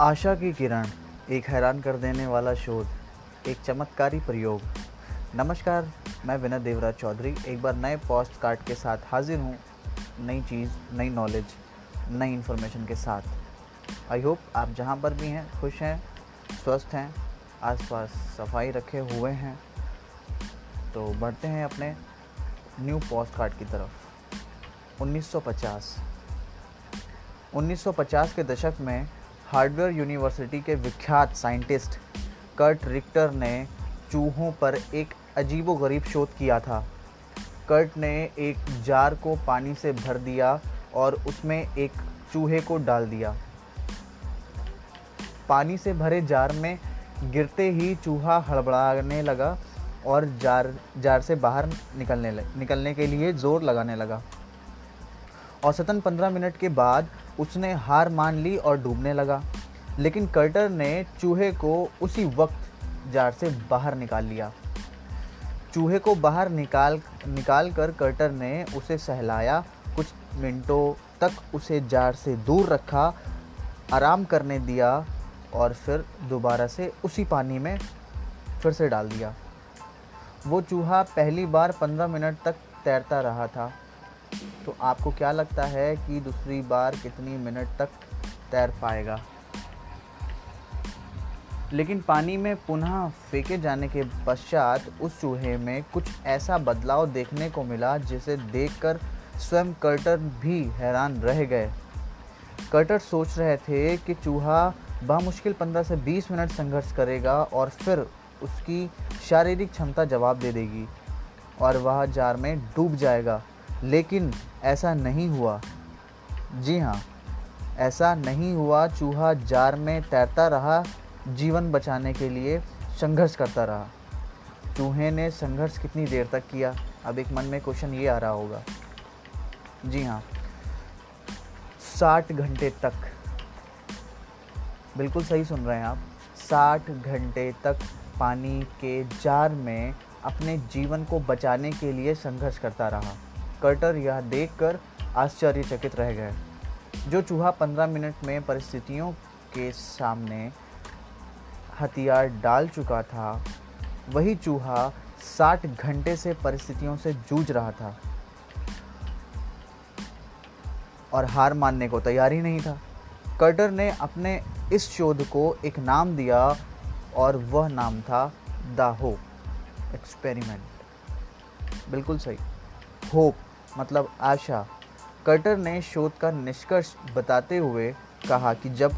आशा की किरण, एक हैरान कर देने वाला शोध, एक चमत्कारी प्रयोग। नमस्कार, मैं विनय देवराज चौधरी, एक बार नए पोस्ट कार्ड के साथ हाजिर हूँ। नई चीज़, नई नॉलेज नई इन्फॉर्मेशन के साथ। आई होप आप जहाँ पर भी हैं, खुश हैं, स्वस्थ हैं, आसपास सफ़ाई रखे हुए हैं। तो बढ़ते हैं अपने न्यू पोस्ट कार्ड की तरफ़। 1950 1950 के दशक में हार्डवेयर यूनिवर्सिटी के विख्यात साइंटिस्ट कर्ट रिक्टर ने चूहों पर एक अजीबोगरीब शोध किया था। कर्ट ने एक जार को पानी से भर दिया और उसमें एक चूहे को डाल दिया। पानी से भरे जार में गिरते ही चूहा हड़बड़ाने लगा और जार जार से बाहर निकलने निकलने के लिए ज़ोर लगाने लगा। औसतन 15 मिनट के बाद उसने हार मान ली और डूबने लगा। लेकिन कर्टर ने चूहे को उसी वक्त जार से बाहर निकाल लिया। चूहे को बाहर निकाल निकाल कर कर्टर ने उसे सहलाया। कुछ मिनटों तक उसे जार से दूर रखा, आराम करने दिया और फिर दोबारा से उसी पानी में फिर से डाल दिया। वो चूहा पहली बार 15 मिनट तक तैरता रहा था। तो आपको क्या लगता है कि दूसरी बार कितनी मिनट तक तैर पाएगा? लेकिन पानी में पुनः फेंके जाने के पश्चात उस चूहे में कुछ ऐसा बदलाव देखने को मिला जिसे देखकर स्वयं कर्टर भी हैरान रह गए। कर्टर सोच रहे थे कि चूहा बामुश्किल 15 से 20 मिनट संघर्ष करेगा और फिर उसकी शारीरिक क्षमता जवाब दे देगी और वह जार में डूब जाएगा। लेकिन ऐसा नहीं हुआ। जी हाँ ऐसा नहीं हुआ। चूहा जार में तैरता रहा, जीवन बचाने के लिए संघर्ष करता रहा। चूहे ने संघर्ष कितनी देर तक किया? अब एक मन में क्वेश्चन ये आ रहा होगा। जी हाँ साठ घंटे तक। बिल्कुल सही सुन रहे हैं आप। साठ घंटे तक पानी के जार में अपने जीवन को बचाने के लिए संघर्ष करता रहा। कर्टर यह देखकर आश्चर्यचकित रह गए। जो चूहा पंद्रह मिनट में परिस्थितियों के सामने हथियार डाल चुका था, वही चूहा साठ घंटे से परिस्थितियों से जूझ रहा था और हार मानने को तैयार ही नहीं था। कर्टर ने अपने इस शोध को एक नाम दिया और वह नाम था द होप एक्सपेरिमेंट। बिल्कुल सही। होप। मतलब आशा। कटर ने शोध का निष्कर्ष बताते हुए कहा कि जब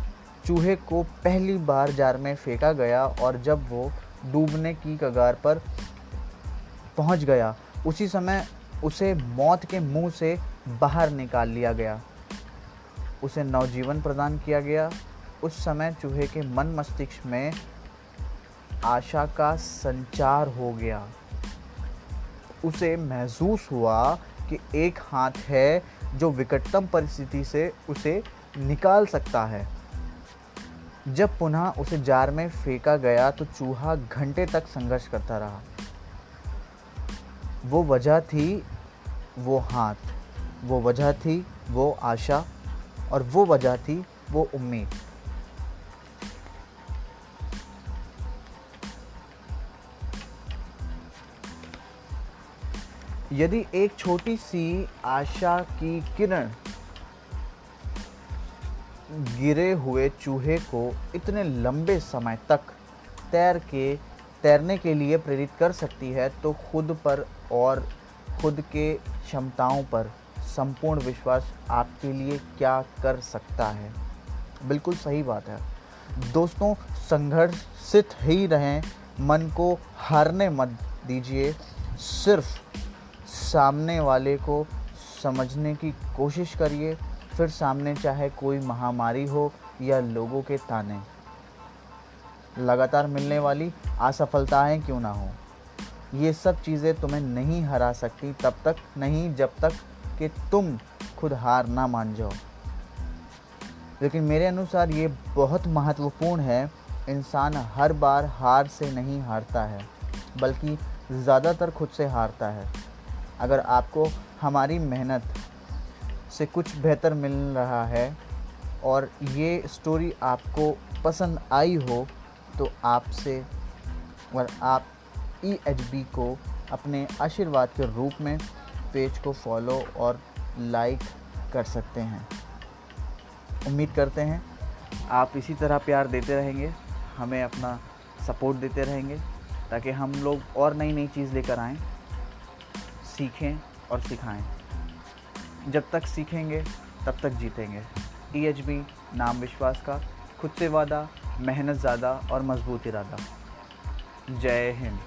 चूहे को पहली बार जार में फेंका गया और जब वो डूबने की कगार पर पहुँच गया, उसी समय उसे मौत के मुँह से बाहर निकाल लिया गया। उसे नवजीवन प्रदान किया गया। उस समय चूहे के मन मस्तिष्क में आशा का संचार हो गया। उसे महसूस हुआ कि एक हाथ है जो विकटतम परिस्थिति से उसे निकाल सकता है। जब पुनः उसे जार में फेंका गया तो चूहा घंटे तक संघर्ष करता रहा। वो वजह थी वो हाथ, वो वजह थी वो आशा, और वो वजह थी वो उम्मीद। यदि एक छोटी सी आशा की किरण गिरे हुए चूहे को इतने लंबे समय तक तैर के, तैरने के लिए प्रेरित कर सकती है तो खुद पर और खुद के क्षमताओं पर संपूर्ण विश्वास आपके लिए क्या कर सकता है? बिल्कुल सही बात है। दोस्तों संघर्षित ही रहें। मन को हारने मत दीजिए। सिर्फ़ सामने वाले को समझने की कोशिश करिए, फिर सामने चाहे कोई महामारी हो या लोगों के ताने। लगातार मिलने वाली असफलताएँ क्यों ना हो? ये सब चीज़ें तुम्हें नहीं हरा सकती तब तक, नहीं जब तक कि तुम खुद हार ना मान जाओ। लेकिन मेरे अनुसार ये बहुत महत्वपूर्ण है, इंसान हर बार हार से नहीं हारता है, बल्कि ज़्यादातर खुद से हारता है। अगर आपको हमारी मेहनत से कुछ बेहतर मिल रहा है और ये स्टोरी आपको पसंद आई हो तो आपसे और आप ई एच बी को अपने आशीर्वाद के रूप में पेज को फॉलो और लाइक कर सकते हैं। उम्मीद करते हैं आप इसी तरह प्यार देते रहेंगे, हमें अपना सपोर्ट देते रहेंगे, ताकि हम लोग और नई नई चीज़ लेकर आएँ। सीखें और सिखाएँ। जब तक सीखेंगे, तब तक जीतेंगे। ई एच बी नाम विश्वास का, खुद से वादा, मेहनत ज़्यादा और मज़बूत इरादा जय हिंद।